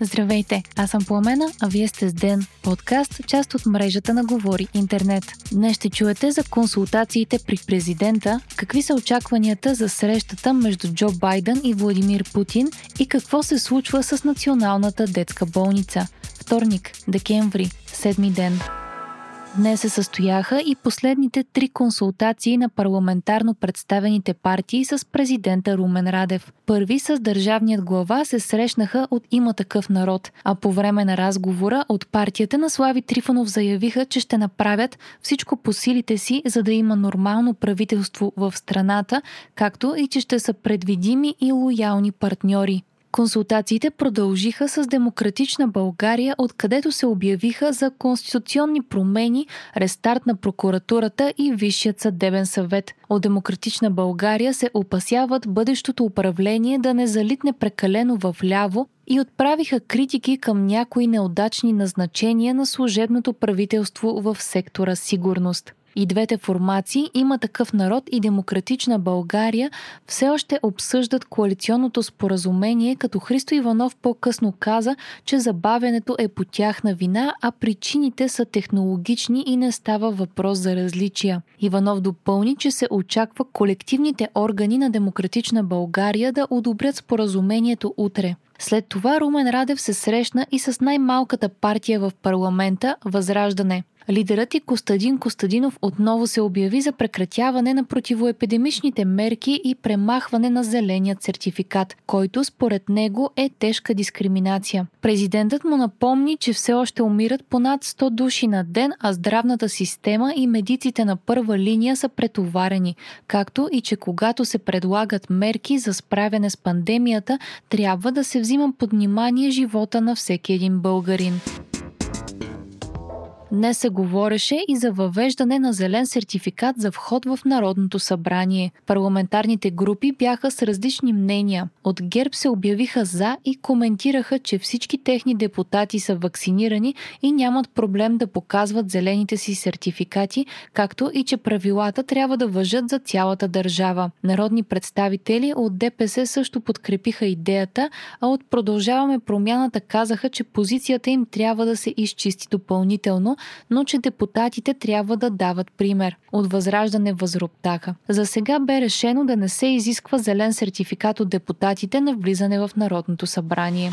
Здравейте, аз съм Пламена, а вие сте с Ден, подкаст, част от мрежата на Говори Интернет. Днес ще чуете за консултациите при президента, какви са очакванията за срещата между Джо Байден и Владимир Путин и какво се случва с Националната детска болница. Вторник, декември, седми ден. Днес се състояха и последните три консултации на парламентарно представените партии с президента Румен Радев. Първи с държавният глава се срещнаха от има такъв народ, а по време на разговора от партията на Слави Трифонов заявиха, че ще направят всичко по силите си, за да има нормално правителство в страната, както и че ще са предвидими и лоялни партньори. Консултациите продължиха с Демократична България, откъдето се обявиха за конституционни промени, рестарт на прокуратурата и Висшият съдебен съвет. От Демократична България се опасяват бъдещото управление да не залитне прекалено в ляво и отправиха критики към някои неудачни назначения на служебното правителство в сектора сигурност. И двете формации има такъв народ и демократична България все още обсъждат коалиционното споразумение, като Христо Иванов по-късно каза, че забавянето е по тяхна вина, а причините са технологични и не става въпрос за различия. Иванов допълни, че се очаква колективните органи на демократична България да одобрят споразумението утре. След това Румен Радев се срещна и с най-малката партия в парламента Възраждане. Лидерът и Костадин Костадинов отново се обяви за прекратяване на противоепидемичните мерки и премахване на зеленият сертификат, който според него е тежка дискриминация. Президентът му напомни, че все още умират по над 100 души на ден, а здравната система и медиците на първа линия са претоварени, както и че когато се предлагат мерки за справяне с пандемията, трябва да се взима под внимание живота на всеки един българин. Днес се говореше и за въвеждане на зелен сертификат за вход в Народното събрание. Парламентарните групи бяха с различни мнения. От ГЕРБ се обявиха за и коментираха, че всички техни депутати са вакцинирани и нямат проблем да показват зелените си сертификати, както и че правилата трябва да въжат за цялата държава. Народни представители от ДПС също подкрепиха идеята, а от Продължаваме промяната казаха, че позицията им трябва да се изчисти допълнително, но че депутатите трябва да дават пример. От възраждане възроптаха. За сега бе решено да не се изисква зелен сертификат от депутатите на влизане в Народното събрание.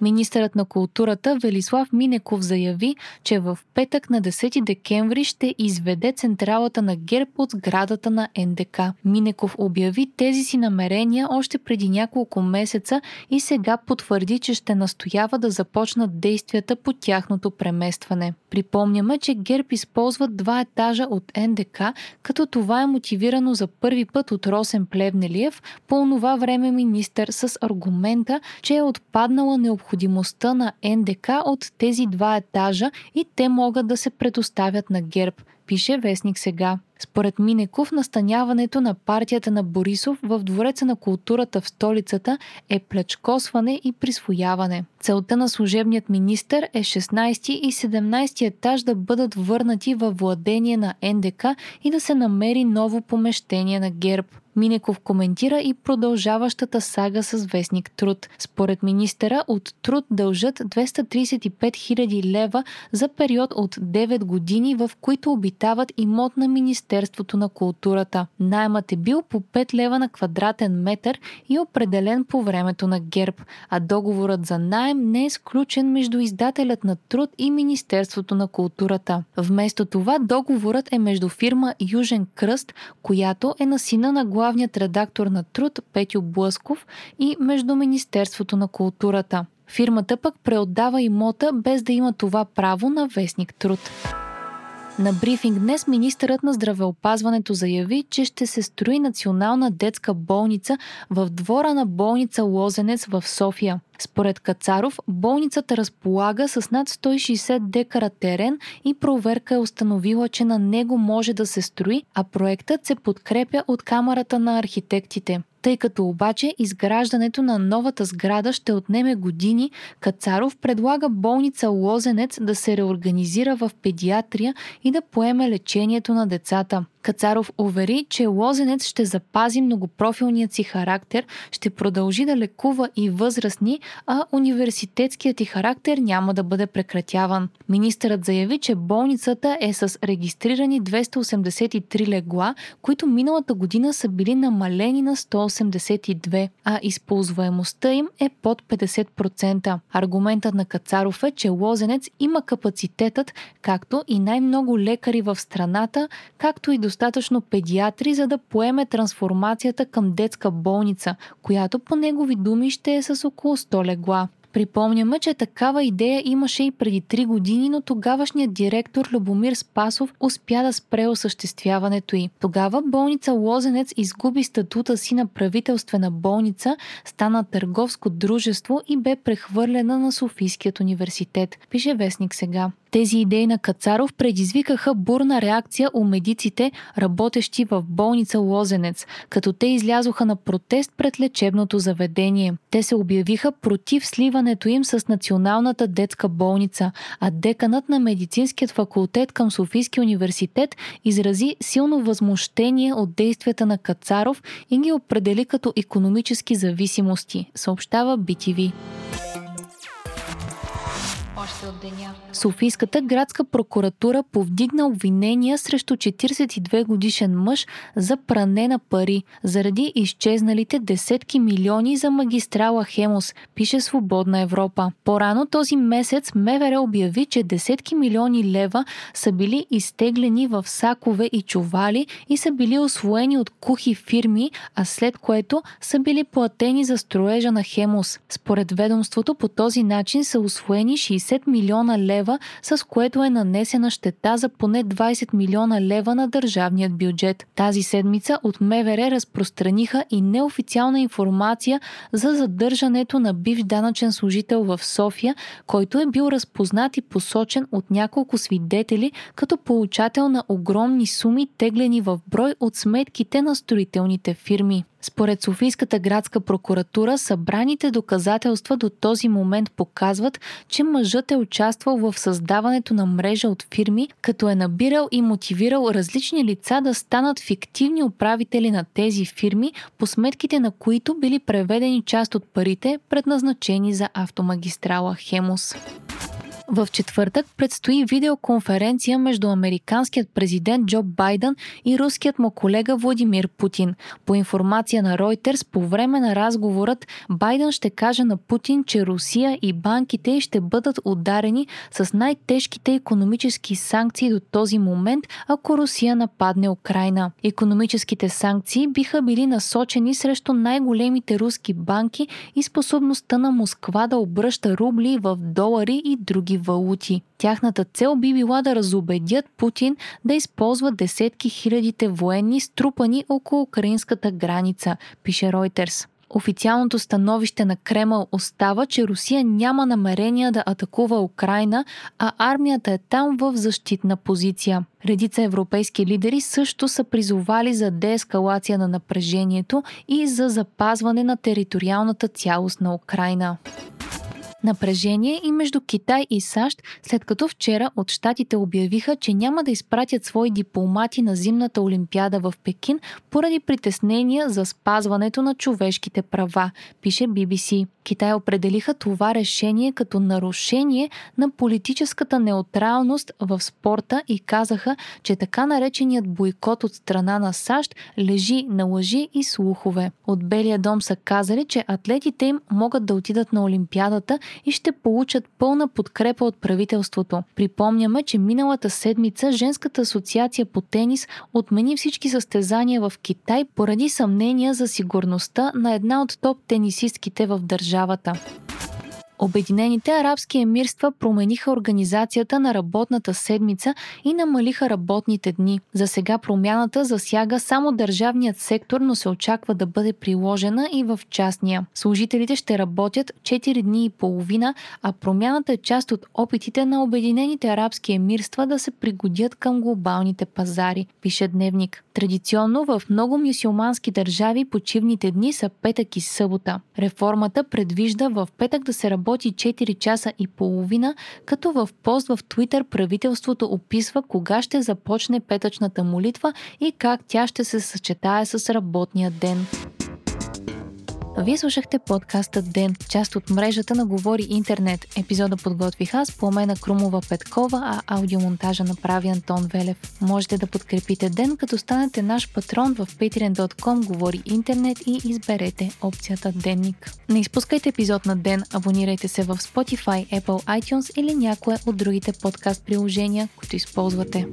Министърът на културата Велислав Минеков заяви, че в петък на 10 декември ще изведе централата на ГЕРБ от сградата на НДК. Минеков обяви тези си намерения още преди няколко месеца и сега потвърди, че ще настоява да започнат действията по тяхното преместване. Припомняме, че ГЕРБ използват два етажа от НДК, като това е мотивирано за първи път от Росен Плевнелиев, по това време министър с аргумента, че е отпаднала необходимост необходимостта на НДК от тези два етажа и те могат да се предоставят на ГЕРБ, пише Вестник сега. Според Минеков, настаняването на партията на Борисов в Двореца на културата в столицата е плечкосване и присвояване. Целта на служебният министр е 16 и 17 етаж да бъдат върнати във владение на НДК и да се намери ново помещение на ГЕРБ. Минеков коментира и продължаващата сага с вестник Труд. Според министъра от Труд дължат 235 000 лева за период от 9 години, в които обитават имот на Министерството на културата. Наймът е бил по 5 лева на квадратен метър и определен по времето на ГЕРБ, а договорът за найем не е сключен между издателят на Труд и Министерството на културата. Вместо това договорът е между фирма Южен Кръст, която е на сина на главният редактор на Труд Петю Блъсков и между Министерството на културата. Фирмата пък преотдава имота без да има това право на вестник Труд. На брифинг днес министърът на здравеопазването заяви, че ще се строи национална детска болница в двора на болница Лозенец в София. Според Кацаров, болницата разполага с над 160 декара терен и проверка е установила, че на него може да се строи, а проектът се подкрепя от Камерата на архитектите. Тъй като обаче изграждането на новата сграда ще отнеме години, Кацаров предлага болница Лозенец да се реорганизира в педиатрия и да поеме лечението на децата. Кацаров увери, че Лозенец ще запази многопрофилният си характер, ще продължи да лекува и възрастни, а университетският ти характер няма да бъде прекратяван. Министърът заяви, че болницата е с регистрирани 283 легла, които миналата година са били намалени на 182, а използваемостта им е под 50%. Аргументът на Кацаров е, че Лозенец има капацитетът, както и най-много лекари в страната, както и достатъчно педиатри, за да поеме трансформацията към детска болница, която по негови думи ще е с около 100 легла. Припомняме, че такава идея имаше и преди 3 години, но тогавашният директор Любомир Спасов успя да спре осъществяването й. Тогава болница Лозенец изгуби статута си на правителствена болница, стана търговско дружество и бе прехвърлена на Софийският университет, пише вестник сега. Тези идеи на Кацаров предизвикаха бурна реакция у медиците, работещи в болница Лозенец, като те излязоха на протест пред лечебното заведение. Те се обявиха против сливането им с Националната детска болница, а деканът на медицинският факултет към Софийския университет изрази силно възмущение от действията на Кацаров и ги определи като економически зависимости, съобщава BTV още от деня. Софийската градска прокуратура повдигна обвинения срещу 42 годишен мъж за пране на пари заради изчезналите десетки милиони за магистрала Хемос, пише Свободна Европа. По-рано този месец МВР обяви, че десетки милиони лева са били изтеглени в сакове и чували и са били освоени от кухи фирми, а след което са били платени за строежа на Хемос. Според ведомството по този начин са освоени 60 50 милиона лева, с което е нанесена щета за поне 20 милиона лева на държавният бюджет. Тази седмица от МВР разпространиха и неофициална информация за задържането на бивш данъчен служител в София, който е бил разпознат и посочен от няколко свидетели като получател на огромни суми, теглени в брой от сметките на строителните фирми. Според Софийската градска прокуратура, събраните доказателства до този момент показват, че мъжът е участвал в създаването на мрежа от фирми, като е набирал и мотивирал различни лица да станат фиктивни управители на тези фирми, по сметките на които били преведени част от парите, предназначени за автомагистрала Хемус. В четвъртък предстои видеоконференция между американският президент Джо Байден и руският му колега Владимир Путин. По информация на Reuters, по време на разговорът Байден ще каже на Путин, че Русия и банките ще бъдат ударени с най-тежките економически санкции до този момент, ако Русия нападне Украина. Економическите санкции биха били насочени срещу най-големите руски банки и способността на Москва да обръща рубли в долари и други валути. Тяхната цел би била да разобедят Путин да използва десетки хилядите военни, струпани около украинската граница, пише Reuters. Официалното становище на Кремъл остава, че Русия няма намерение да атакува Украина, а армията е там в защитна позиция. Редица европейски лидери също са призовали за деескалация на напрежението и за запазване на териториалната цялост на Украина напрежение и между Китай и САЩ, след като вчера от щатите обявиха, че няма да изпратят свои дипломати на зимната олимпиада в Пекин поради притеснения за спазването на човешките права, пише BBC. Китай определиха това решение като нарушение на политическата неутралност в спорта и казаха, че така нареченият бойкот от страна на САЩ лежи на лъжи и слухове. От Белия дом са казали, че атлетите им могат да отидат на Олимпиадата и ще получат пълна подкрепа от правителството. Припомняме, че миналата седмица Женската асоциация по тенис отмени всички състезания в Китай поради съмнения за сигурността на една от топ тенисистките в държавата. Обединените арабски емирства промениха организацията на работната седмица и намалиха работните дни. За сега промяната засяга само държавният сектор, но се очаква да бъде приложена и в частния. Служителите ще работят 4 дни и половина, а промяната е част от опитите на Обединените арабски емирства да се пригодят към глобалните пазари, пише Дневник. Традиционно в много мюсюлмански държави почивните дни са петък и събота. Реформата предвижда в петък да се работи 4 часа и половина, като в пост в Твитър правителството описва кога ще започне петъчната молитва и как тя ще се съчетае с работния ден. Вие слушахте подкаста Ден, част от мрежата на Говори Интернет. Епизода подготвих аз, Пламена Крумова Петкова, а аудиомонтажа направи Антон Велев. Можете да подкрепите Ден, като станете наш патрон в patreon.com Говори Интернет и изберете опцията Денник. Не изпускайте епизод на Ден, абонирайте се в Spotify, Apple iTunes или някое от другите подкаст приложения, които използвате.